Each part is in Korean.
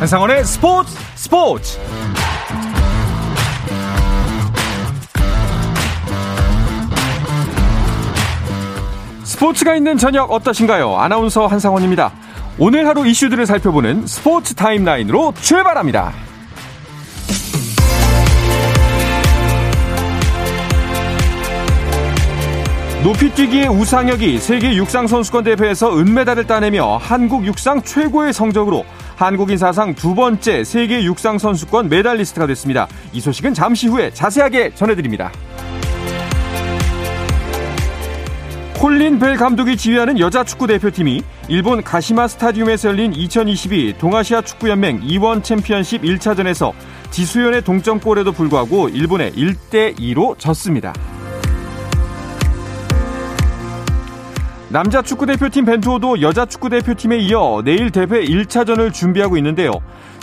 한상원의 스포츠 스포츠 스포츠가 있는 저녁 어떠신가요? 아나운서 한상원입니다. 오늘 하루 이슈들을 살펴보는 스포츠 타임라인으로 출발합니다. 높이뛰기의 우상혁이 세계 육상선수권 대회에서 은메달을 따내며 한국 육상 최고의 성적으로 한국인 사상 두 번째 세계 육상 선수권 메달리스트가 됐습니다. 이 소식은 잠시 후에 자세하게 전해드립니다. 콜린 벨 감독이 지휘하는 여자 축구 대표팀이 일본 가시마 스타디움에서 열린 2022 동아시아 축구연맹 2원 챔피언십 1차전에서 지수연의 동점골에도 불구하고 일본에 1대2로 졌습니다. 남자 축구대표팀 벤투호도 여자 축구대표팀에 이어 내일 대회 1차전을 준비하고 있는데요.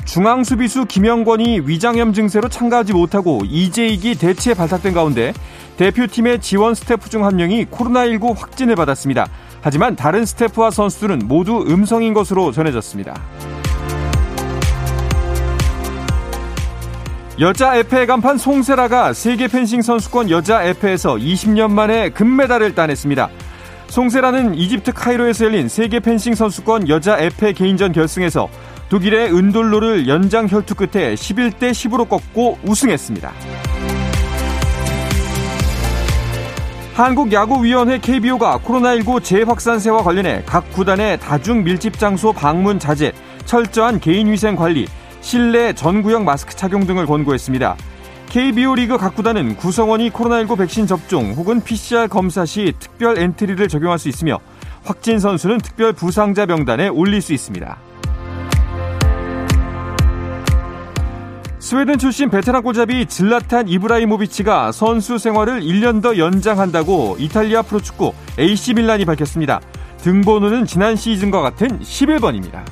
중앙수비수 김영권이 위장염 증세로 참가하지 못하고 이재익이 대체 발탁된 가운데 대표팀의 지원 스태프 중 한 명이 코로나19 확진을 받았습니다. 하지만 다른 스태프와 선수들은 모두 음성인 것으로 전해졌습니다. 여자 에페 간판 송세라가 세계 펜싱 선수권 여자 에페에서 20년 만에 금메달을 따냈습니다. 송세라는 이집트 카이로에서 열린 세계 펜싱 선수권 여자 에페 개인전 결승에서 독일의 은돌로를 연장 혈투 끝에 11대 10으로 꺾고 우승했습니다. 한국야구위원회 KBO가 코로나19 재확산세와 관련해 각 구단의 다중 밀집 장소 방문 자제, 철저한 개인위생 관리, 실내 전구역 마스크 착용 등을 권고했습니다. KBO 리그 각 구단은 구성원이 코로나19 백신 접종 혹은 PCR 검사 시 특별 엔트리를 적용할 수 있으며 확진 선수는 특별 부상자 명단에 올릴 수 있습니다. 스웨덴 출신 베테랑 골잡이 질라탄 이브라이모비치가 선수 생활을 1년 더 연장한다고 이탈리아 프로축구 AC 밀란이 밝혔습니다. 등번호는 지난 시즌과 같은 11번입니다.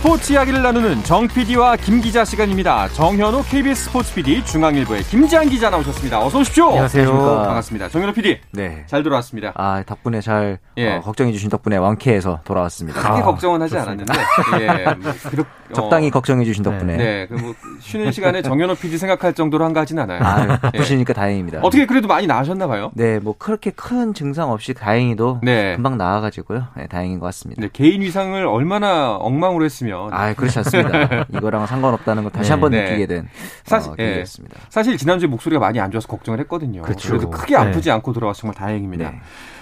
스포츠 이야기를 나누는 정 PD와 김 기자 시간입니다. 정현우 KBS 스포츠 PD, 중앙일보의 김지한 기자 나오셨습니다. 어서 오십시오. 안녕하세요. 반갑습니다. 정현우 PD. 네. 잘 들어왔습니다. 아, 덕분에 잘 예. 어, 걱정해 주신 덕분에 완쾌해서 돌아왔습니다. 크게 아, 걱정은 하지 좋습니다. 않았는데. 예. 뭐 그렇- 어, 적당히 걱정해 주신 덕분에 네. 그뭐 쉬는 시간에 정현우 PD 생각할 정도로 한가 하진 않아요. 아, 예. 바쁘시니까 다행입니다. 어떻게 그래도 많이 나으셨나 봐요. 네, 뭐 그렇게 큰 증상 없이 다행히도 네. 금방 나아가지고요. 네, 다행인 것 같습니다. 네, 개인 위상을 얼마나 엉망으로 했 으면 아, 그렇지 않습니다. 이거랑 상관없다는 걸 다시 네. 한번 네. 느끼게 된 사실- 어, 예. 계기였습니다. 사실 지난주에 목소리가 많이 안 좋아서 걱정을 했거든요. 그렇죠. 래도 크게 아프지 않고 돌아와서 정말 다행입니다.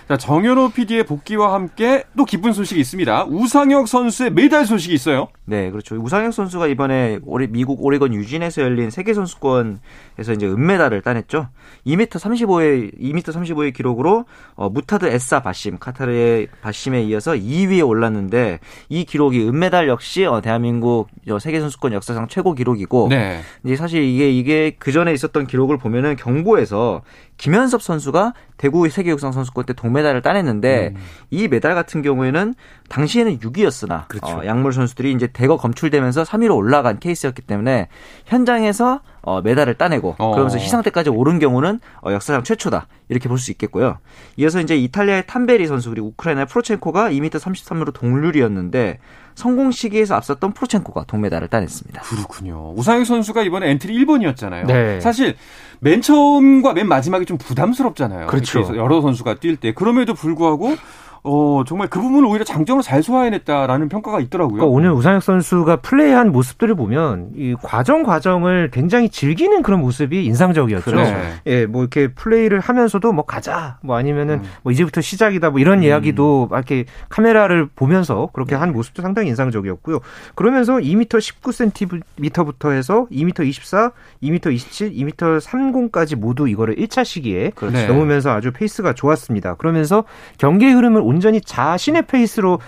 네. 자, 정현호 PD의 복귀와 함께 또 기쁜 소식이 있습니다. 우상혁 선수의 메달 소식이 있어요. 네, 그렇죠. 우상혁 선수가 이번에 올해 미국 오레건 유진에서 열린 세계 선수권에서 이제 은메달을 따냈죠. 2m 35의 2m 35의 기록으로 어, 무타드 에사 바심 카타르의 바심에 이어서 2위에 올랐는데 이 기록이 은메달 역시 어, 대한민국 어, 세계 선수권 역사상 최고 기록이고 네. 이제 사실 이게 이게 그 전에 있었던 기록을 보면은 경보에서 김현섭 선수가 대구 세계육상 선수권 때 동메달을 따냈는데 음. 이 메달 같은 경우에는 당시에는 6위였으나 그렇죠. 어, 약물 선수들이 이제 대거 검출되면서 3위로 올라간 케이스였기 때문에 현장에서 어, 메달을 따내고 어. 그러면서 시상대까지 오른 경우는 어, 역사상 최초다 이렇게 볼 수 있겠고요. 이어서 이제 이탈리아의 탐베리 선수 그리고 우크라이나의 프로첸코가 2m 33으로 동률이었는데 성공 시기에서 앞섰던 프로첸코가 동메달을 따냈습니다. 그렇군요. 우상혁 선수가 이번에 엔트리 1번이었잖아요. 네. 사실 맨 처음과 맨 마지막이 좀 부담스럽잖아요. 그렇죠. 여러 선수가 뛸 때. 그럼에도 불구하고 어, 정말 그 부분을 오히려 장점으로 잘 소화해냈다라는 평가가 있더라고요. 그러니까 오늘 우상혁 선수가 플레이한 모습들을 보면 이 과정 과정을 굉장히 즐기는 그런 모습이 인상적이었죠. 그렇죠. 예, 뭐 이렇게 플레이를 하면서도 뭐 가자, 뭐 아니면은 음. 뭐 이제부터 시작이다, 뭐 이런 이야기도 막 이렇게 카메라를 보면서 그렇게 한 모습도 상당히 인상적이었고요. 그러면서 2m 19cm부터 해서 2m 24, 2m 27, 2m 30까지 모두 이거를 1차 시기에 네. 넘으면서 아주 페이스가 좋았습니다. 그러면서 경기의 흐름을 온전히 자신의 페이스로 꾸-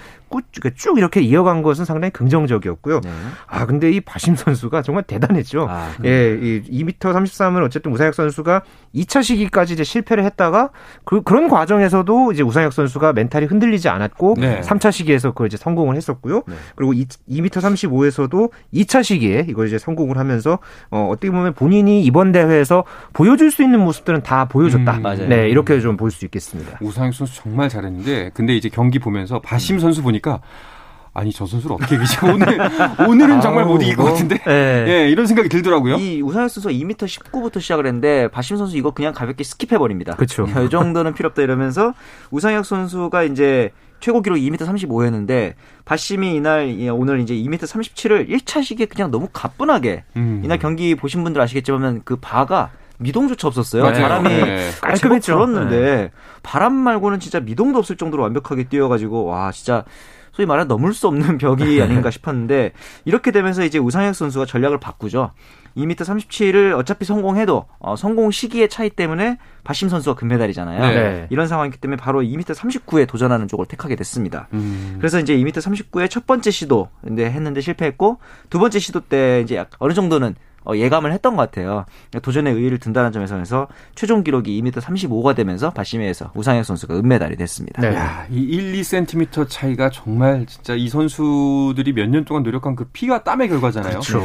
쭉 이렇게 이어간 것은 상당히 긍정적이었고요. 네. 아 근데 이 바심 선수가 정말 대단했죠. 아, 예, 이 2m 33은 어쨌든 우상혁 선수가 2차 시기까지 이제 실패를 했다가 그, 그런 과정에서도 이제 우상혁 선수가 멘탈이 흔들리지 않았고 네. 3차 시기에서 그걸 이제 성공을 했었고요. 네. 그리고 2, 2m 35에서도 2차 시기에 이걸 이제 성공을 하면서 어, 어떻게 보면 본인이 이번 대회에서 보여줄 수 있는 모습들은 다 보여줬다. 음, 맞아요. 네, 이렇게 좀 볼 수 있겠습니다. 우상혁 선수 정말 잘했는데 근데 이제 경기 보면서 바심 선수 보니까 아니 저 선수를 어떻게 이기지 오늘 오늘은 정말 못 이길 것 같은데 네. 예 이런 생각이 들더라고요. 이 우상혁 선수가 2m 19부터 시작을 했는데 바심 선수 이거 그냥 가볍게 skip해 버립니다. 그쵸. 이 정도는 필요 없다 이러면서 우상혁 선수가 이제 최고 기록 2m 35였는데 바심이 이날 이- 오늘 이제 2m 37을 1차 시기에 그냥 너무 가뿐하게 음. 이날 경기 보신 분들 아시겠지만 그 바가 미동조차 없었어요. 맞아요. 바람이 네. 깔끔했죠. 깔끔했죠. 불었는데 바람 말고는 진짜 미동도 없을 정도로 완벽하게 뛰어가지고 와 진짜 소위 말해 넘을 수 없는 벽이 아닌가 싶었는데 이렇게 되면서 이제 우상혁 선수가 전략을 바꾸죠. 2m 37을 어차피 성공해도 어, 성공 시기의 차이 때문에 바심 선수가 금메달이잖아요. 네. 이런 상황이기 때문에 바로 2m 39에 도전하는 쪽을 택하게 됐습니다. 음. 그래서 이제 2m 39의 첫 번째 시도 근데 했는데 실패했고 두 번째 시도 때 이제 약 어느 정도는 어, 예감을 했던 것 같아요. 도전의 의의를 든다는 점에서 최종 기록이 2m 35가 되면서 바시메에서 우상혁 선수가 은메달이 됐습니다. 네. 야, 이 1, 2cm 차이가 정말 진짜 이 선수들이 몇 년 동안 노력한 그 피와 땀의 결과잖아요. 그렇죠.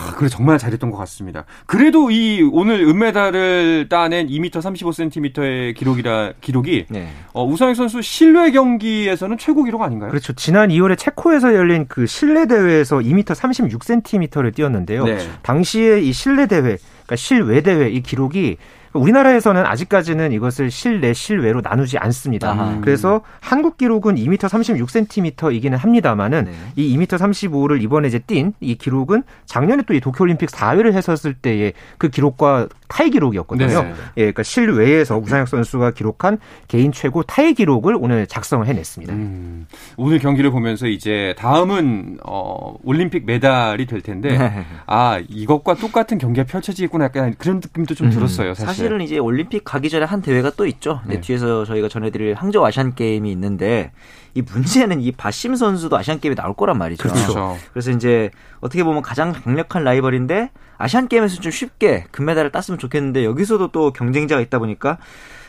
아, 그래 정말 잘했던 것 같습니다. 그래도 이 오늘 은메달을 따낸 2m 35cm의 기록이라 기록이 네. 어, 우상혁 선수 실내 경기에서는 최고 기록 아닌가요? 그렇죠. 지난 2월에 체코에서 열린 그 실내 대회에서 2m 36cm를 뛰었는데요. 네. 당시에 이 실내 대회, 그러니까 실외 대회 이 기록이 우리나라에서는 아직까지는 이것을 실내 실외로 나누지 않습니다. 아하. 그래서 한국 기록은 2m 36cm이기는 합니다만은 네. 이 2m 35를 이번에 이제 뛴 이 기록은 작년에 또 이 도쿄올림픽 4위를 했었을 때의 그 기록과 타이 기록이었거든요. 네. 예, 그러니까 실외에서 우상혁 선수가 기록한 개인 최고 타이 기록을 오늘 작성을 해냈습니다. 음, 오늘 경기를 보면서 이제 다음은 어, 올림픽 메달이 될 텐데 네. 아 이것과 똑같은 경기가 펼쳐지겠구나 약간 그런 느낌도 좀 음, 들었어요. 사실. 사실 은 이제 올림픽 가기 전에 한 대회가 또 있죠. 네, 네. 뒤에서 저희가 전해드릴 항저우 아시안 게임이 있는데 이 문제는 이 바심 선수도 아시안 게임에 나올 거란 말이죠. 그렇죠. 그래서 이제 어떻게 보면 가장 강력한 라이벌인데 아시안 게임에서 좀 쉽게 금메달을 땄으면 좋겠는데 여기서도 또 경쟁자가 있다 보니까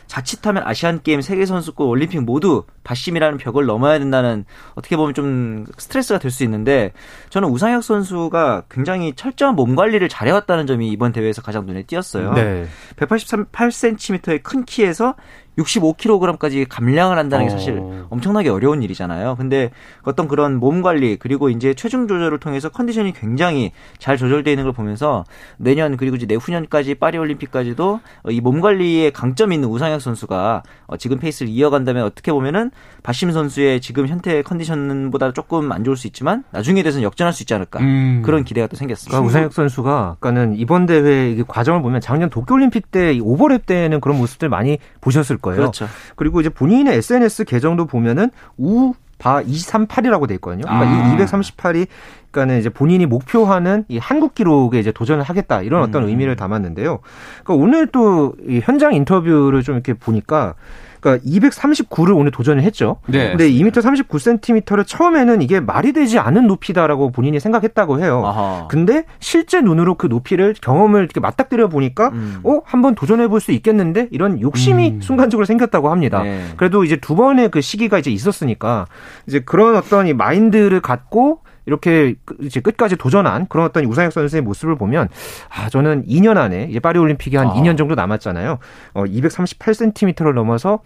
자칫하면 아시안 게임, 세계 선수권, 올림픽 모두 바심이라는 벽을 넘어야 된다는 어떻게 보면 좀 스트레스가 될 수 있는데 저는 우상혁 선수가 굉장히 철저한 몸 관리를 잘해왔다는 점이 이번 대회에서 가장 눈에 띄었어요. 네. 183cm의 큰 키에서 65kg까지 감량을 한다는 게 어. 사실 엄청나게 어려운 일이잖아요. 근데 어떤 그런 몸 관리 그리고 이제 체중 조절을 통해서 컨디션이 굉장히 잘 조절되어 있는 걸 보면서 내년 그리고 이제 내후년까지 파리 올림픽까지도 이 몸 관리에 강점이 있는 우상혁 선수가 어, 지금 페이스를 이어간다면 어떻게 보면은 바심 선수의 지금 현재 컨디션보다 조금 안 좋을 수 있지만 나중에 돼서는 역전할 수 있지 않을까 음. 그런 기대가 또 생겼습니다. 그러니까 우상혁 선수가 아까는 이번 대회 이 과정을 보면 작년 도쿄올림픽 때이 오버랩 때는 그런 모습들 많이 보셨을 거예요. 그렇죠. 그리고 이제 본인의 SNS 계정도 보면은 우 바 238이라고 돼 있거든요. 그러니까 아. 이 238이 그러니까는 이제 본인이 목표하는 이 한국 기록에 이제 도전을 하겠다 이런 어떤 음. 의미를 담았는데요. 그러니까 오늘 또이 현장 인터뷰를 좀 이렇게 보니까 그러니까 239를 오늘 도전을 했죠. 네. 근데 2m 39cm를 처음에는 이게 말이 되지 않은 높이다라고 본인이 생각했다고 해요. 아하. 근데 실제 눈으로 그 높이를 경험을 이렇게 맞닥뜨려 보니까 음. 어 한번 도전해 볼 수 있겠는데 이런 욕심이 음. 순간적으로 생겼다고 합니다. 네. 그래도 이제 두 번의 그 시기가 이제 있었으니까 이제 그런 어떤 이 마인드를 갖고 이렇게 끝- 이제 끝까지 도전한 그런 어떤 우상혁 선수의 모습을 보면 아 저는 2년 안에 이제 파리 올림픽이 한 아. 2년 정도 남았잖아요. 어 238cm를 넘어서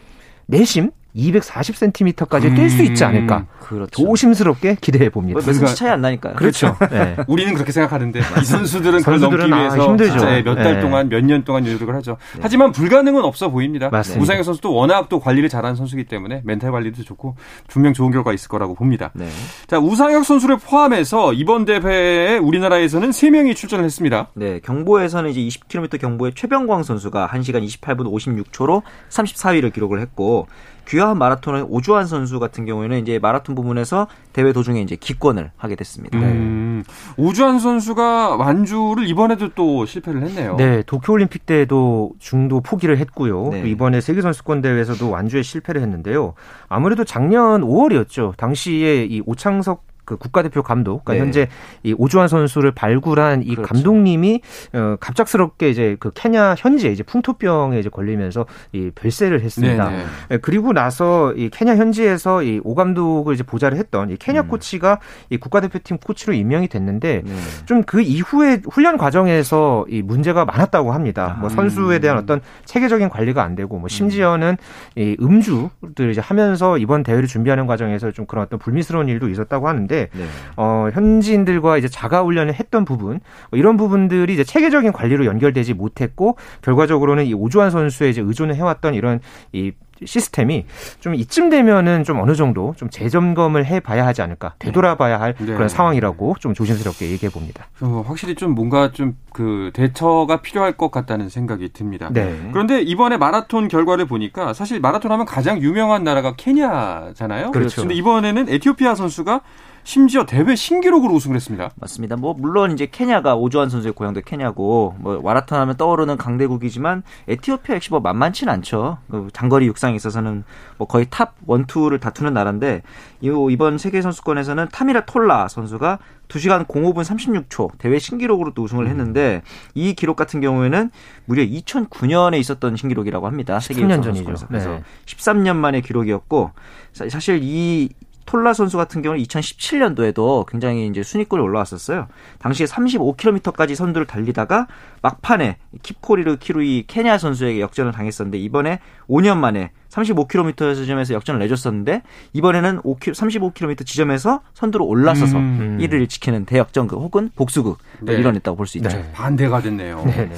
내심 240cm까지 뛸 수 있지 않을까. 그렇죠. 조심스럽게 기대해 봅니다. 몇 cm 차이 안 나니까요. 그렇죠. 네. 우리는 그렇게 생각하는데 이 선수들은 그걸 선수들은 넘기 아, 위해서 힘들죠. 몇달 네. 동안 몇 년 동안 노력을 하죠. 하지만 불가능은 없어 보입니다. 맞습니다. 우상혁 선수도 워낙 또 관리를 잘하는 선수이기 때문에 멘탈 관리도 좋고 분명 좋은 결과 있을 거라고 봅니다. 네. 자 우상혁 선수를 포함해서 이번 대회에 우리나라에서는 3명이 출전을 했습니다. 네, 경보에서는 이제 20km 경보의 최병광 선수가 1시간 28분 56초로 34위를 기록을 했고 귀화한 마라톤의 오주환 선수 같은 경우에는 이제 마라톤 부분에서 대회 도중에 이제 기권을 하게 됐습니다. 음, 오주환 선수가 완주를 이번에도 또 실패를 했네요. 네, 도쿄올림픽 때도 중도 포기를 했고요. 네. 또 이번에 세계선수권 대회에서도 완주에 실패를 했는데요. 아무래도 작년 5월이었죠. 당시에 이 오창석 그 국가대표 감독, 그러니까 네. 현재 이 오주환 선수를 발굴한 이 그렇죠. 감독님이 어, 갑작스럽게 이제 그 케냐 현지에 이제 풍토병에 이제 걸리면서 이 별세를 했습니다. 네네. 예, 그리고 나서 이 케냐 현지에서 이 오 감독을 이제 보좌를 했던 이 케냐 음. 코치가 이 국가대표팀 코치로 임명이 됐는데 네. 좀그 이후에 훈련 과정에서 이 문제가 많았다고 합니다. 뭐 선수에 대한 어떤 체계적인 관리가 안 되고 뭐 심지어는 이 음주들 이제 하면서 이번 대회를 준비하는 과정에서 좀 그런 어떤 불미스러운 일도 있었다고 하는데 네. 어 현지인들과 이제 자가 훈련을 했던 부분 뭐 이런 부분들이 이제 체계적인 관리로 연결되지 못했고 결과적으로는 이 오주환 선수에 이제 의존을 해왔던 이런 이 시스템이 좀 이쯤 되면은 좀 어느 정도 좀 재점검을 해봐야 하지 않을까 되돌아봐야 할 네. 그런 상황이라고 좀 조심스럽게 얘기해 봅니다. 어, 확실히 좀 뭔가 좀 그 대처가 필요할 것 같다는 생각이 듭니다. 네. 그런데 이번에 마라톤 결과를 보니까 사실 마라톤 하면 가장 유명한 나라가 케냐잖아요. 그렇죠. 근데 이번에는 에티오피아 선수가 심지어 대회 신기록으로 우승을 했습니다. 맞습니다. 뭐 물론 이제 케냐가 오주환 선수의 고향도 케냐고 뭐 마라톤 하면 떠오르는 강대국이지만 에티오피아 역시 뭐 만만치는 않죠. 그 장거리 육상에 있어서는 뭐 거의 top one two를 다투는 나라인데 이- 이번 세계 선수권에서는 타미랏 톨라 선수가 2시간 05분 36초 대회 신기록으로 또 우승을 했는데 이 기록 같은 경우에는 무려 2009년에 있었던 신기록이라고 합니다. 세계 13년 육상 전이죠. 선수권에서. 그래서 네. 13년 만의 기록이었고 사- 사실 이 톨라 선수 같은 경우는 2017년도에도 굉장히 이제 순위권에 올라왔었어요. 당시에 35km까지 선두를 달리다가 막판에 킵코리르 키루이 케냐 선수에게 역전을 당했었는데 이번에 5년 만에 35km 지점에서 역전을 내줬었는데 이번에는 5km, 35km 지점에서 선두로 올라서서 음. 1위를 지키는 대역전극 혹은 복수극을 네. 이뤄냈다고 볼 수 있죠. 네. 반대가 됐네요. 네네.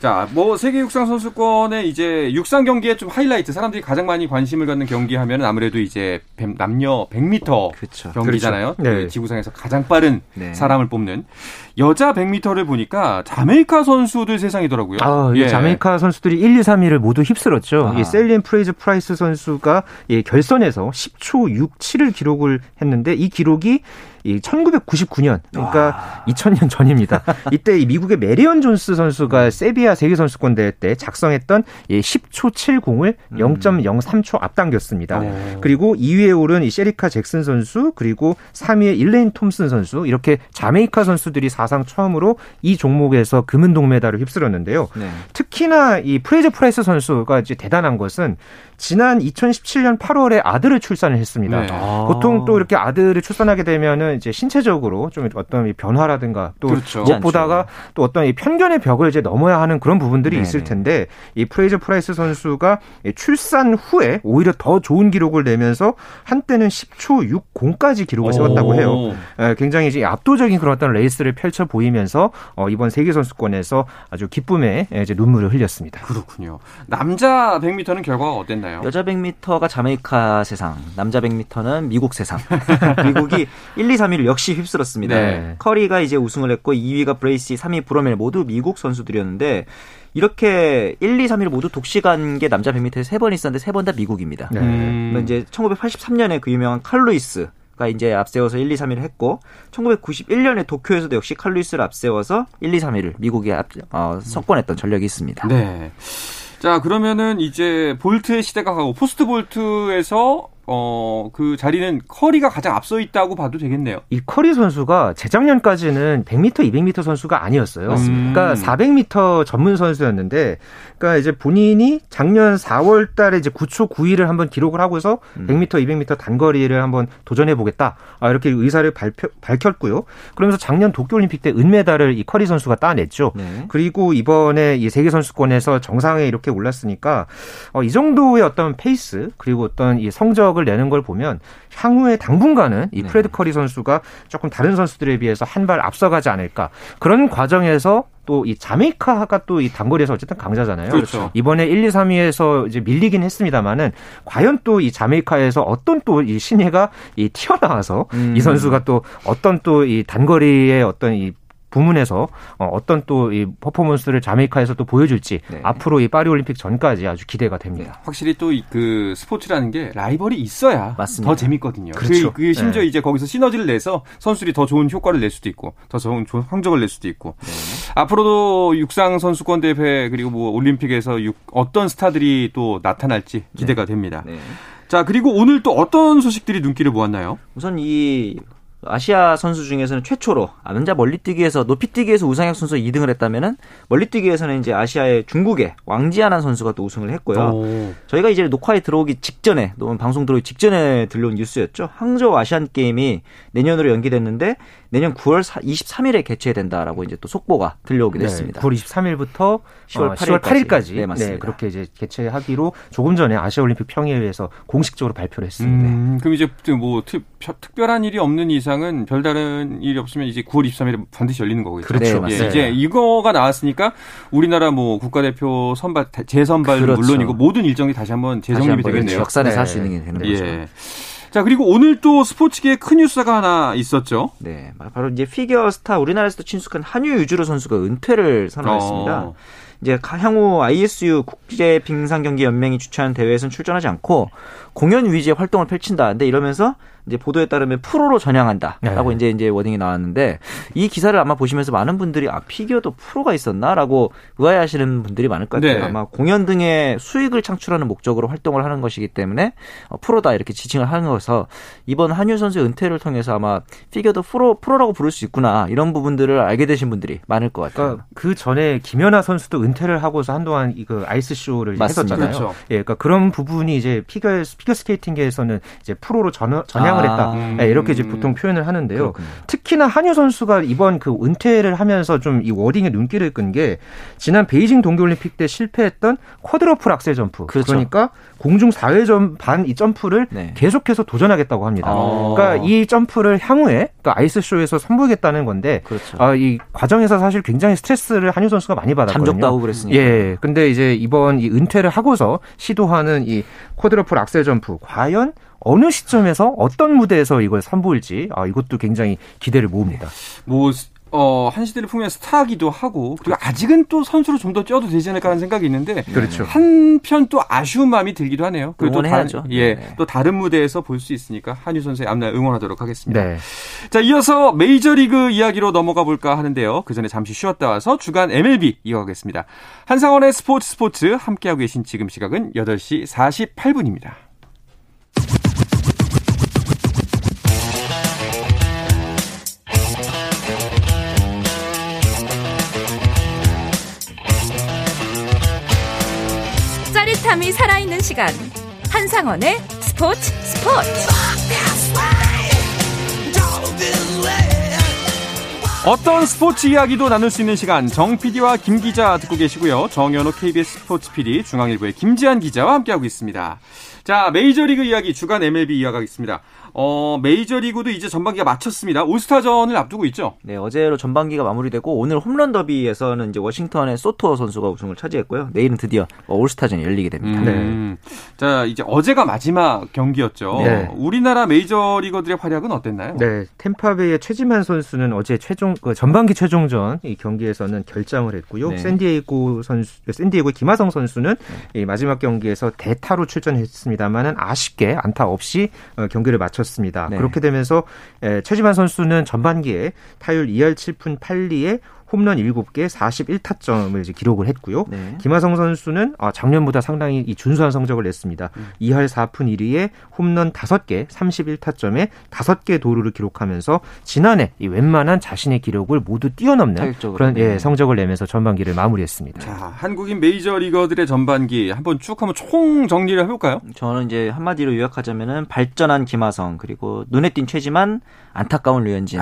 자, 뭐 세계 육상 선수권의 이제 육상 경기의 좀 하이라이트 사람들이 가장 많이 관심을 갖는 경기 하면은 아무래도 이제 뱀- 남녀 100m 그렇죠. 경기잖아요. 그렇죠. 네. 그 지구상에서 가장 빠른 네. 사람을 뽑는 여자 100m를 보니까 자메이카 선수들 세상이더라고요. 아, 이 예. 자메이카 선수들이 1, 2, 3위를 모두 휩쓸었죠. 이 셸리 앤 프레이저 프라이스 선수가 이 결선에서 10초 67을 기록을 했는데 이 기록이 이 1999년 그러니까 2000년 전입니다. 이때 이 미국의 메리언 존스 선수가 세비야 세계 선수권 대회 때 작성했던 이 10초 70을 0.03초 앞당겼습니다. 오. 그리고 2위에 오른 이 셰리카 잭슨 선수 그리고 3위에 일레인 톰슨 선수 이렇게 자메이카 선수들이 사상 처음으로 이 종목에서 금은 동메달을 휩쓸었는데요. 네. 특히나 이 프레이저 프라이스 선수가 이제 대단한 것은 지난 2017년 8월에 아들을 출산을 했습니다. 네. 보통 또 이렇게 아들을 출산하게 되면은 이제 신체적으로 좀 어떤 이 변화라든가 또 그렇죠. 무엇보다가 또 어떤 이 편견의 벽을 이제 넘어야 하는 그런 부분들이 네네. 있을 텐데 이 프레이저 프라이스 선수가 이 출산 후에 오히려 더 좋은 기록을 내면서 한때는 10초 60까지 기록을 세웠다고 해요. 오. 에, 굉장히 이제 압도적인 그런 어떤 레이스를 펼쳐 보이면서 어, 이번 세계 선수권에서 아주 기쁨의 에, 이제 눈물을 흘렸습니다. 그렇군요. 남자 100m는 결과가 어땠나요? 여자 100m가 자메이카 세상, 남자 100m는 미국 세상. 미국이 1, 2, 3 위를 역시 휩쓸었습니다. 네. 커리가 이제 우승을 했고 2위가 브레이시, 3위 브로멜 모두 미국 선수들이었는데 이렇게 1, 2, 3위를 모두 독식한 게 남자 100m에 세 번 있었는데 세 번 다 미국입니다. 네. 음. 뭐 이제 1983년에 그 유명한 칼 루이스가 이제 앞세워서 1, 2, 3위를 했고 1991년에 도쿄에서도 역시 칼 루이스를 앞세워서 1, 2, 3위를 미국이 앞, 어, 석권했던 전력이 있습니다. 네. 자, 그러면은 이제 볼트의 시대가 가고 post 볼트에서 어, 그 자리는 커리가 가장 앞서 있다고 봐도 되겠네요. 이 커리 선수가 재작년까지는 100m, 200m 선수가 아니었어요. 맞습니다. 그러니까 400m 전문 선수였는데, 그러니까 이제 본인이 작년 4월 달에 이제 9초 91을 한번 기록을 하고서 100m, 200m 단거리를 한번 도전해 보겠다. 아, 이렇게 의사를 발표, 밝혔고요. 그러면서 작년 도쿄올림픽 때 은메달을 이 커리 선수가 따냈죠. 네. 그리고 이번에 이 세계 선수권에서 정상에 이렇게 올랐으니까 어, 이 정도의 어떤 페이스 그리고 어떤 이 성적 을 내는 걸 보면 향후에 당분간은 이 네. 프레드 커리 선수가 조금 다른 선수들에 비해서 한 발 앞서가지 않을까 그런 과정에서 또이 자메이카가 또 이 단거리에서 어쨌든 강자잖아요. 그렇죠. 이번에 1, 2, 3위에서 이제 밀리긴 했습니다만은 과연 또 이 자메이카에서 어떤 또 이 신예가 이 튀어나와서 음. 이 선수가 또 어떤 또 이 단거리의 어떤 이 부문에서 어, 어떤 또 이 퍼포먼스를 자메이카에서 또 보여줄지 네. 앞으로 이 파리 올림픽 전까지 아주 기대가 됩니다. 확실히 또 그 스포츠라는 게 라이벌이 있어야 맞습니다. 더 재밌거든요. 그렇죠. 그, 그 심지어 네. 이제 거기서 시너지를 내서 선수들이 더 좋은 효과를 낼 수도 있고 더 좋은, 성적을 낼 수도 있고 네. 앞으로도 육상 선수권 대회 그리고 뭐 올림픽에서 육- 어떤 스타들이 또 나타날지 기대가 됩니다. 네. 자 그리고 오늘 또 어떤 소식들이 눈길을 모았나요? 우선 이 아시아 선수 중에서는 최초로 남자 멀리뛰기에서 높이뛰기에서 우상혁 선수 2등을 했다면은 멀리뛰기에서는 이제 아시아의 중국의 왕지아난 선수가 또 우승을 했고요. 오. 저희가 이제 녹화에 들어오기 직전에, 또는 방송 들어오기 직전에 들려온 뉴스였죠. 항저우 아시안 게임이 내년으로 연기됐는데 내년 9월 23일에 개최된다라고 이제 또 속보가 들려오기도 했습니다. 9월 23일부터 10월 10월 8일까지, 8일까지. 네, 맞습니다. 그렇게 이제 개최하기로 조금 전에 아시아 올림픽 평의회에서 공식적으로 발표를 했습니다. 음, 그럼 이제 뭐 특, 특별한 일이 없는 이상은 별다른 일이 없으면 이제 9월 23일에 반드시 열리는 거겠죠. 그렇죠. 네, 예, 맞습니다. 이제 이거가 나왔으니까 우리나라 뭐 국가대표 선발 재선발은 그렇죠. 물론이고 모든 일정이 다시 한번 재정립이 한번 되겠네요. 역산해서 네. 할수 있는 게 되는 거죠. 예. 자 그리고 오늘 또 스포츠계에 큰 뉴스가 하나 있었죠. 네, 바로 이제 피겨 스타 우리나라에서도 친숙한 하뉴 유즈루 선수가 은퇴를 선언했습니다. 어. 이제 가- 향후 ISU 국제 빙상 경기 연맹이 주최하는 대회에서는 출전하지 않고 공연 위주의 활동을 펼친다. 근데 이러면서 이제 보도에 따르면 프로로 전향한다라고 네. 이제 이제 wording이 나왔는데 이 기사를 아마 보시면서 많은 분들이 아 피겨도 프로가 있었나라고 의아해하시는 분들이 많을 것 같아요. 네. 아마 공연 등의 수익을 창출하는 목적으로 활동을 하는 것이기 때문에 어, 프로다 이렇게 지칭을 하는 거서 이번 하뉴 선수의 은퇴를 통해서 아마 피겨도 프로 프로라고 부를 수 있구나 이런 부분들을 알게 되신 분들이 많을 것 같아요. 그러니까 그 전에 김연아 선수도 은퇴를 하고서 한동안 이 그 아이스 쇼를 맞습니다. 했었잖아요. 그렇죠. 예, 그러니까 그런 부분이 이제 피겨 피겨 스케이팅계에서는 이제 프로로 전, 전향 을 아. 했다. 음. 예, 이렇게 이제 보통 표현을 하는데요. 그렇군요. 특히나 하뉴 선수가 이번 그 은퇴를 하면서 좀 이 wording에 눈길을 끈 게 지난 베이징 동계올림픽 때 실패했던 quadruple axel 점프. 그렇죠. 러니까 공중 4회전 반 이 점프를 네. 계속해서 도전하겠다고 합니다. 아. 그러니까 이 점프를 향후에 또 아이스 쇼에서 선보이겠다는 건데 그렇죠. 아, 이 과정에서 사실 굉장히 스트레스를 하뉴 선수가 많이 받았거든요. 잠적도 하고 그랬으니까. 예. 근데 이제 이번 이 은퇴를 하고서 시도하는 이 quadruple axel 점프 과연 어느 시점에서 어떤 무대에서 이걸 선보일지 아 이것도 굉장히 기대를 모읍니다. 뭐 어, 한 시대를 풍미한 스타기도 하고 그리고 아직은 또 선수로 좀더 뛰어도 되지 않을까 하는 생각이 있는데 그렇죠. 한편 또 아쉬운 마음이 들기도 하네요. 그리고 또 응원해야죠. 다른, 예, 네. 또 다른 무대에서 볼 수 있으니까 한유 선수의 앞날 응원하도록 하겠습니다. 네. 자, 이어서 메이저리그 이야기로 넘어가 볼까 하는데요. 그 전에 잠시 쉬었다 와서 주간 MLB 이어가겠습니다. 한상원의 스포츠 스포츠 함께하고 계신 지금 시각은 8시 48분입니다. 짜릿함이 살아있는 시간 한상원의 스포츠 스포츠 어떤 스포츠 이야기도 나눌 수 있는 시간 정 PD와 김 기자 듣고 계시고요. 정현호 KBS 스포츠 PD 중앙일보의 김지한 기자와 함께하고 있습니다. 자 메이저리그 이야기 주간 MLB 이어가겠습니다. 어 메이저리그도 이제 전반기가 마쳤습니다. 올스타전을 앞두고 있죠. 네, 어제로 전반기가 마무리되고 오늘 홈런 더비에서는 이제 워싱턴의 소토 선수가 우승을 차지했고요. 내일은 드디어 올스타전이 열리게 됩니다. 음. 자 이제 어제가 마지막 경기였죠. 네. 우리나라 메이저리거들의 활약은 어땠나요? 네, 템파베이의 최지만 선수는 어제 최종 그 전반기 최종전 이 경기에서는 결장을 했고요. 네. 샌디에이고 선수, 샌디에이고 김하성 선수는 이 마지막 경기에서 대타로 출전했습니다만은 아쉽게 안타 없이 어, 경기를 마쳤 습니다. 네. 그렇게 되면서 에, 최지만 선수는 전반기에 타율 2할 7푼 8리에 홈런 7개 41타점을 이제 기록을 했고요. 네. 김하성 선수는 아, 작년보다 상당히 이 준수한 성적을 냈습니다. 음. 2할 4푼 1리에 홈런 5개, 31타점에 5개 도루를 기록하면서 지난해 이 웬만한 자신의 기록을 모두 뛰어넘는 타격적으로. 그런 예, 네. 성적을 내면서 전반기를 마무리했습니다. 자, 한국인 메이저 리거들의 전반기 한번 쭉 한번 총 정리를 해볼까요? 저는 이제 한마디로 요약하자면은 발전한 김하성 그리고 눈에 띈 최지만 안타까운 류현진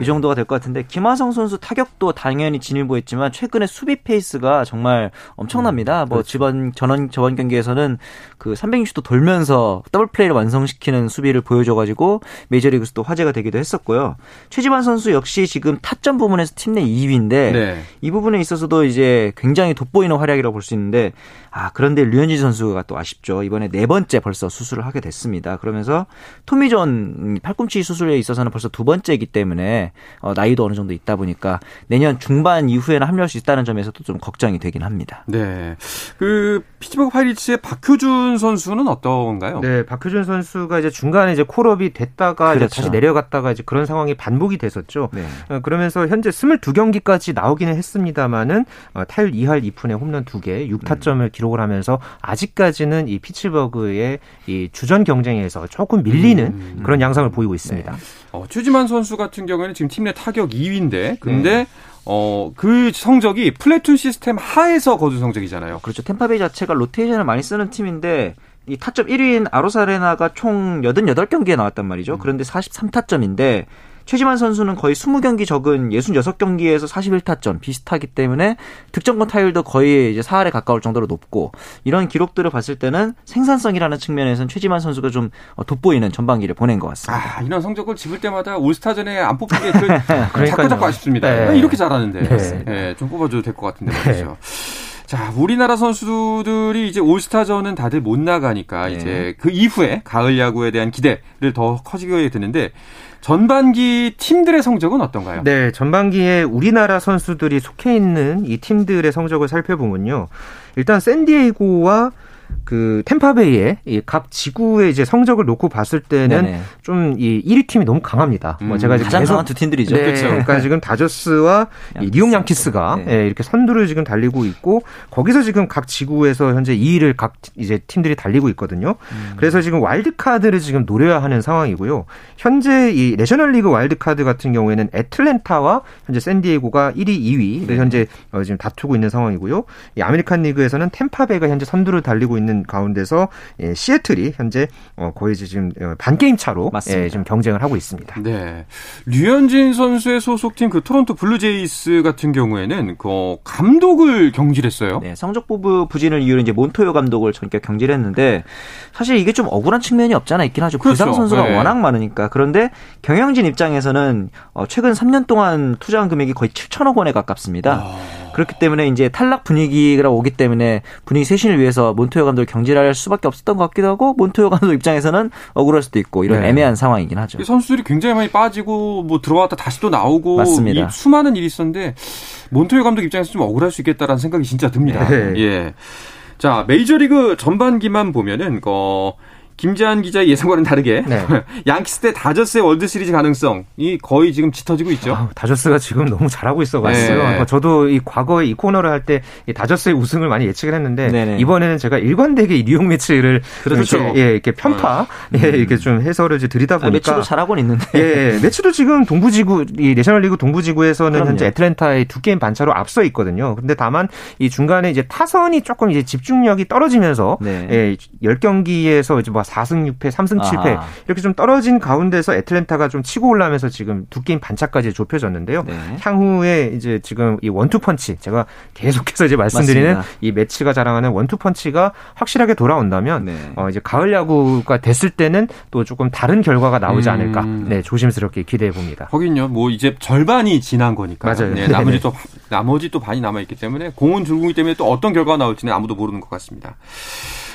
이 정도가 될 것 같은데 김하성 선수 타격도 당연히 진일보했지만 최근에 수비 페이스가 정말 엄청납니다. 뭐 지번 전원 저번 경기에서는 그 360도 돌면서 더블 플레이를 완성시키는 수비를 보여줘가지고 메이저리그에서도 화제가 되기도 했었고요. 최지만 선수 역시 지금 타점 부분에서 팀 내 2위인데 네. 이 부분에 있어서도 이제 굉장히 돋보이는 활약이라고 볼 수 있는데 아 그런데 류현진 선수가 또 아쉽죠 이번에 네 번째 벌써 수술을 하게 됐습니다 그러면서 토미존 팔꿈치 수술에 있어서는 벌써 두 번째이기 때문에 어, 나이도 어느 정도 있다 보니까 내년 중반 이후에는 합류할 수 있다는 점에서도 좀 걱정이 되긴 합니다. 네. 그 피츠버그 파이리츠의 박효준 선수는 어떤가요? 네, 박효준 선수가 이제 중간에 이제 콜업이 됐다가 이제 그렇죠. 다시 내려갔다가 이제 그런 상황이 반복이 됐었죠. 네. 어, 그러면서 현재 22경기까지 나오기는 했습니다만은 어, 타율 2할 2푼에 홈런 2개, 6타점을 기록을 하면서 아직까지는 이 피츠버그의 이 주전 경쟁에서 조금 밀리는 그런 양상을 보이고 있습니다. 어, 최지만 선수 같은 경우에는 지금 팀 내 타격 2위인데, 근데 어, 그 성적이 플래툰 시스템 하에서 거둔 성적이잖아요. 그렇죠. 템파베이 자체가 로테이션을 많이 쓰는 팀인데 이 타점 1위인 아로사레나가 총 88경기에 나왔단 말이죠. 그런데 43타점인데 최지만 선수는 거의 20경기 적은 66경기에서 41타점 비슷하기 때문에 득점권 타율도 거의 이제 4할에 가까울 정도로 높고 이런 기록들을 봤을 때는 생산성이라는 측면에서는 최지만 선수가 좀 어, 돋보이는 전반기를 보낸 것 같습니다. 아, 이런 성적을 집을 때마다 올스타전에 안 뽑힌 게 그, 자꾸 자꾸 아쉽습니다. 네. 이렇게 잘하는데. 네. 예, 좀 뽑아줘도 될 것 같은데 말이죠. 자, 우리나라 선수들이 이제 올스타전은 다들 못 나가니까 네. 이제 그 이후에 가을 야구에 대한 기대를 더 커지게 되는데 전반기 팀들의 성적은 어떤가요? 네, 전반기에 우리나라 선수들이 속해 있는 이 팀들의 성적을 살펴보면요. 일단 샌디에이고와 그 템파베이의 이각 지구의 이제 성적을 놓고 봤을 때는. 좀 이 1위 팀이 너무 강합니다. 뭐 음, 제가 이제 가장 계속 강한 두 팀들이죠. 네, 그렇죠. 그러니까 지금 다저스와 이 양키스. 뉴욕 양키스가 네. 예, 이렇게 선두를 지금 달리고 있고 거기서 지금 각 지구에서 현재 2위를 각 이제 팀들이 달리고 있거든요. 음. 그래서 지금 와일드 카드를 지금 노려야 하는 상황이고요. 현재 이 내셔널리그 와일드 카드 같은 경우에는 애틀랜타와 현재 샌디에고가 1위, 2위를 네. 현재 어, 지금 다투고 있는 상황이고요. 이 아메리칸 리그에서는 템파베이가 현재 선두를 달리고 있는 가운데서 예, 시애틀이 현재 어, 거의 지금 어, 반 게임 차로 맞습니다. 예, 지금 경쟁을 하고 있습니다. 네. 류현진 선수의 소속팀 그 토론토 블루제이스 같은 경우에는 그 감독을 경질했어요. 네, 성적 부부 부진을 이유로 이제 몬토요 감독을 전격 경질했는데 사실 이게 좀 억울한 측면이 없잖아 있긴 하죠. 그렇죠. 부상 선수가 네. 워낙 많으니까. 그런데 경영진 입장에서는 어, 최근 3년 동안 투자한 금액이 거의 7천억 원에 가깝습니다. 그렇기 때문에 이제 탈락 분위기가 오기 때문에 분위기 쇄신을 위해서 몬토요 감독을 경질할 수밖에 없었던 것 같기도 하고 몬토요 감독 입장에서는 억울할 수도 있고 이런 네. 애매한 상황이긴 하죠. 이 선수들이 굉장히 많이 빠지고 뭐 들어왔다 다시 또 나오고 맞습니다. 이 수많은 일이 있었는데 몬토요 감독 입장에서 좀 억울할 수 있겠다라는 생각이 진짜 듭니다. 네. 예. 자 메이저리그 전반기만 보면은 어, 김재한 기자의 예상과는 다르게 네. 양키스 대 다저스의 월드 시리즈 가능성이 거의 지금 짙어지고 있죠. 아우, 다저스가 지금 너무 잘하고 있어가지고요. 네. 뭐 저도 이 과거에 이 코너를 할 때 다저스의 우승을 많이 예측을 했는데 네네. 이번에는 제가 일관되게 이 뉴욕 메츠를 그렇죠. 이렇게, 예, 이렇게 편파 예, 이렇게 좀 해설을 이제 드리다 아, 보니까 메츠도 잘하고는 있는데. 예, 메츠도 지금 동부지구 이 내셔널리그 동부지구에서는 그럼요. 현재 애틀랜타의 두 게임 반차로 앞서 있거든요. 근데 다만 이 중간에 이제 타선이 조금 이제 집중력이 떨어지면서 네. 예, 10경기에서 이제 뭐 4승 6패, 3승 7패 아하. 이렇게 좀 떨어진 가운데서 애틀랜타가 좀 치고 올라면서 지금 두 게임 반차까지 좁혀졌는데요. 네. 향후에 이제 지금 이 원투 펀치 제가 계속해서 이제 말씀드리는 맞습니다. 이 매치가 자랑하는 원투 펀치가 확실하게 돌아온다면 네. 어 이제 가을 야구가 됐을 때는 또 조금 다른 결과가 나오지 음. 않을까. 네, 조심스럽게 기대해 봅니다. 거긴요, 뭐 이제 절반이 지난 거니까. 맞아요. 네, 나머지 네네. 또 나머지 또 반이 남아 있기 때문에 공은 줄고기 때문에 또 어떤 결과가 나올지는 아무도 모르는 것 같습니다.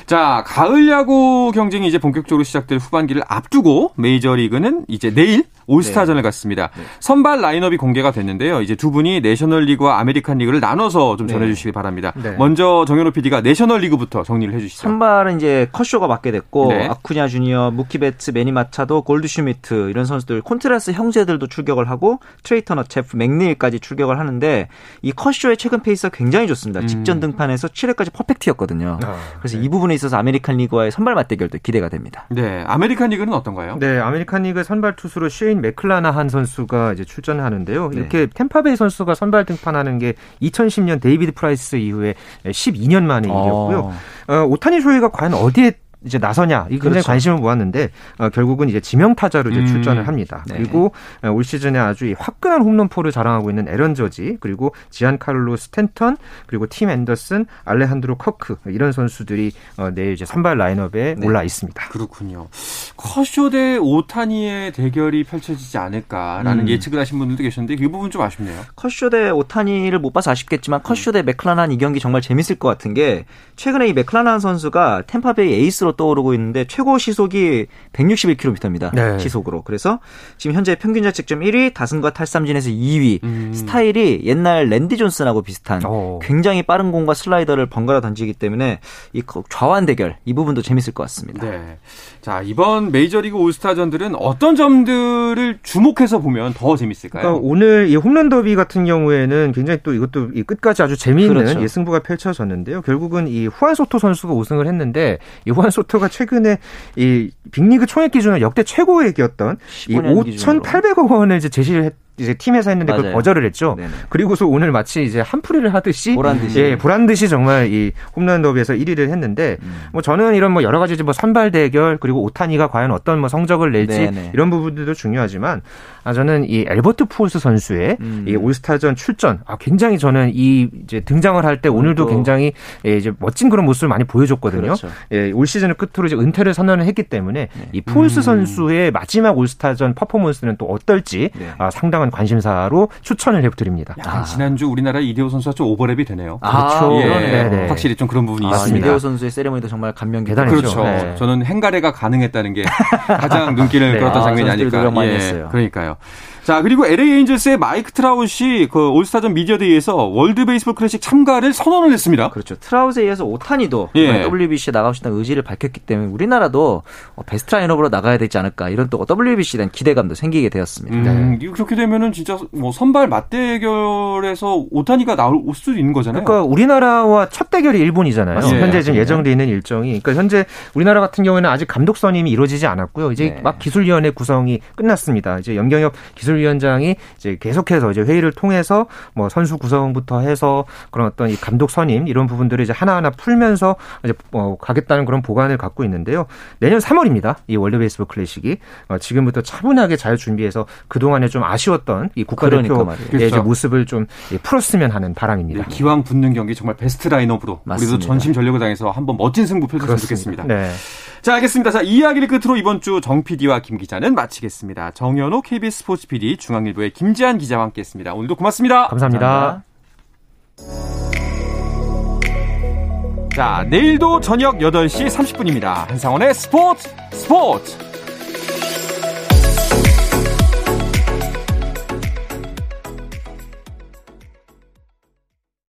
자, 가을 야구 경쟁이 이제 본격적으로 시작될 후반기를 앞두고 메이저리그는 이제 내일 올스타전을 갔습니다. 선발 라인업이 공개가 됐는데요. 이제 두 분이 내셔널리그와 아메리칸 리그를 나눠서 좀 전해주시기 바랍니다. 네. 먼저 정현호 PD가 내셔널리그부터 정리를 해주시죠. 선발은 이제 커쇼가 맡게 됐고 네. 아쿠냐 주니어, 무키 베츠, 매니 마차도, 골드슈미트 이런 선수들 콘트레라스 형제들도 출격을 하고 트레이 터너, 제프 맥닐까지 출격을 하는데 이 커쇼의 최근 페이스가 굉장히 좋습니다. 직전 등판에서 7회까지 퍼펙트였거든요. 아, 그래서 이 부분에 있어서 아메리칸 리그와의 선발 맞대결도 기대가 됩니다. 네, 아메리칸 리그는 어떤가요? 네, 아메리칸 리그 선발 투수로 쉐인 맥클라나한 선수가 이제 출전하는데요. 네. 이렇게 템파베이 선수가 선발 등판하는 게 2010년 데이비드 프라이스 이후에 12년 만에 일이었고요. 어, 오타니 쇼헤이가 과연 어디에 이제 나서냐 이 굉장히 그렇죠. 관심을 모았는데 어, 결국은 이제 지명 타자로 이제 음, 출전을 합니다. 네. 그리고 어, 올 시즌에 아주 이 화끈한 홈런포를 자랑하고 있는 에런 저지 그리고 지안카를로 스탠턴 그리고 팀 앤더슨 알레한드로 커크 이런 선수들이 어, 내일 이제 선발 라인업에 네. 올라 있습니다. 그렇군요. 커쇼 대 오타니의 대결이 펼쳐지지 않을까라는 음. 예측을 하신 분들도 계셨는데 그 부분 좀 아쉽네요. 커쇼 대 오타니를 못 봐서 아쉽겠지만 커쇼 대 맥클라난 이 경기 정말 재밌을 것 같은 게 최근에 이 맥클라난 선수가 템파베이 에이스로 떠오르고 있는데 최고 시속이 161km입니다. 네. 시속으로. 그래서 지금 현재 평균 자책점 1위, 다승과 탈삼진에서 2위. 음. 스타일이 옛날 랜디 존슨하고 비슷한 오. 굉장히 빠른 공과 슬라이더를 번갈아 던지기 때문에 이 좌완 대결 이 부분도 재밌을 것 같습니다. 네. 자, 이번 메이저리그 올스타전들은 어떤 점들을 주목해서 보면 더 재밌을까요? 그러니까 오늘 이 홈런 더비 같은 경우에는 굉장히 또 이것도 이 끝까지 아주 재미있는 그렇죠. 예, 승부가 펼쳐졌는데요. 결국은 이 후안 소토 선수가 우승을 했는데 이 후안 소 토가 최근에 이 빅리그 총액 기준으로 역대 최고액이었던 이 15년 기준으로. 5,800억 원을 이제 제시를 했 이제 팀에서 했는데 그걸 맞아요. 거절을 했죠. 네네. 그리고서 오늘 마치 이제 한풀이를 하듯이 보란 듯이. 예, 보란 듯이 정말 이 홈런 더비에서 1위를 했는데 음. 뭐 저는 이런 뭐 여러 가지 뭐 선발 대결 그리고 오타니가 과연 어떤 뭐 성적을 낼지 네네. 이런 부분들도 중요하지만 아 저는 이 앨버트 푸홀스 선수의 음. 이 올스타전 출전 아 굉장히 저는 이 이제 등장을 할 때 오늘도. 굉장히 예, 이제 멋진 그런 모습을 많이 보여줬거든요. 그렇죠. 예, 올 시즌을 끝으로 이제 은퇴를 선언을 했기 때문에 네. 이 푸홀스 음. 선수의 마지막 올스타전 퍼포먼스는 또 어떨지 네. 아, 상당한 관심사로 추천을 해드립니다. 아. 지난주 우리나라 이대호 선수가 좀 오버랩이 되네요. 아, 그렇죠. 예, 그러네요. 네네. 확실히 좀 그런 부분이 아, 있습니다. 이대호 선수의 세레모니도 정말 감명 깊 대단했죠. 그렇죠. 네. 저는 헹가래가 가능했다는 게 가장 눈길을 네. 끌었던 아, 장면이 아닐까. 했어요. 그러니까요. 같아요. 자, 그리고 LA 에인절스의 마이크 트라웃이 그 올스타전 미디어데이에서 월드 베이스볼 클래식 참가를 선언을 했습니다. 그렇죠. 트라웃에 이어서 오타니도 예. WBC에 나가고 싶다는 의지를 밝혔기 때문에 우리나라도 어, 베스트 라인업으로 나가야 되지 않을까 이런 또 WBC에 대한 기대감도 생기게 되었습니다. 음, 이거 그렇게 되면은 진짜 뭐 선발 맞대결에서 오타니가 나올 수도 있는 거잖아요. 그러니까 우리나라와 첫 대결이 일본이잖아요. 맞습니다. 현재 지금 네. 예정돼 있는 일정이. 그러니까 현재 우리나라 같은 경우에는 아직 감독 선임이 이루어지지 않았고요. 이제 네. 막 기술위원회 구성이 끝났습니다. 이제 염경엽 기술 위원장이 이제 계속해서 이제 회의를 통해서 뭐 선수 구성부터 해서 그런 어떤 이 감독 선임 이런 부분들을 이제 하나하나 풀면서 이제 어, 가겠다는 그런 복안을 갖고 있는데요. 내년 3월입니다. 이 월드 베이스볼 클래식이 어, 지금부터 차분하게 잘 준비해서 그동안에 좀 아쉬웠던 이 국가대표 그러니까 이제 그렇죠. 모습을 좀 예, 풀었으면 하는 바람입니다. 네, 기왕 붙는 경기 정말 베스트 라인업으로 우리도 맞습니다. 전심 전력을 다해서 한번 멋진 승부 펼쳤으면 좋겠습니다. 네. 자, 알겠습니다. 자, 이 이야기를 끝으로 이번 주 정 PD와 김 기자는 마치겠습니다. 정현호 KBS 스포츠 PD, 중앙일보의 김지한 기자와 함께했습니다. 오늘도 고맙습니다. 감사합니다. 자, 내일도 저녁 8시 30분입니다. 한상원의 스포츠 스포츠!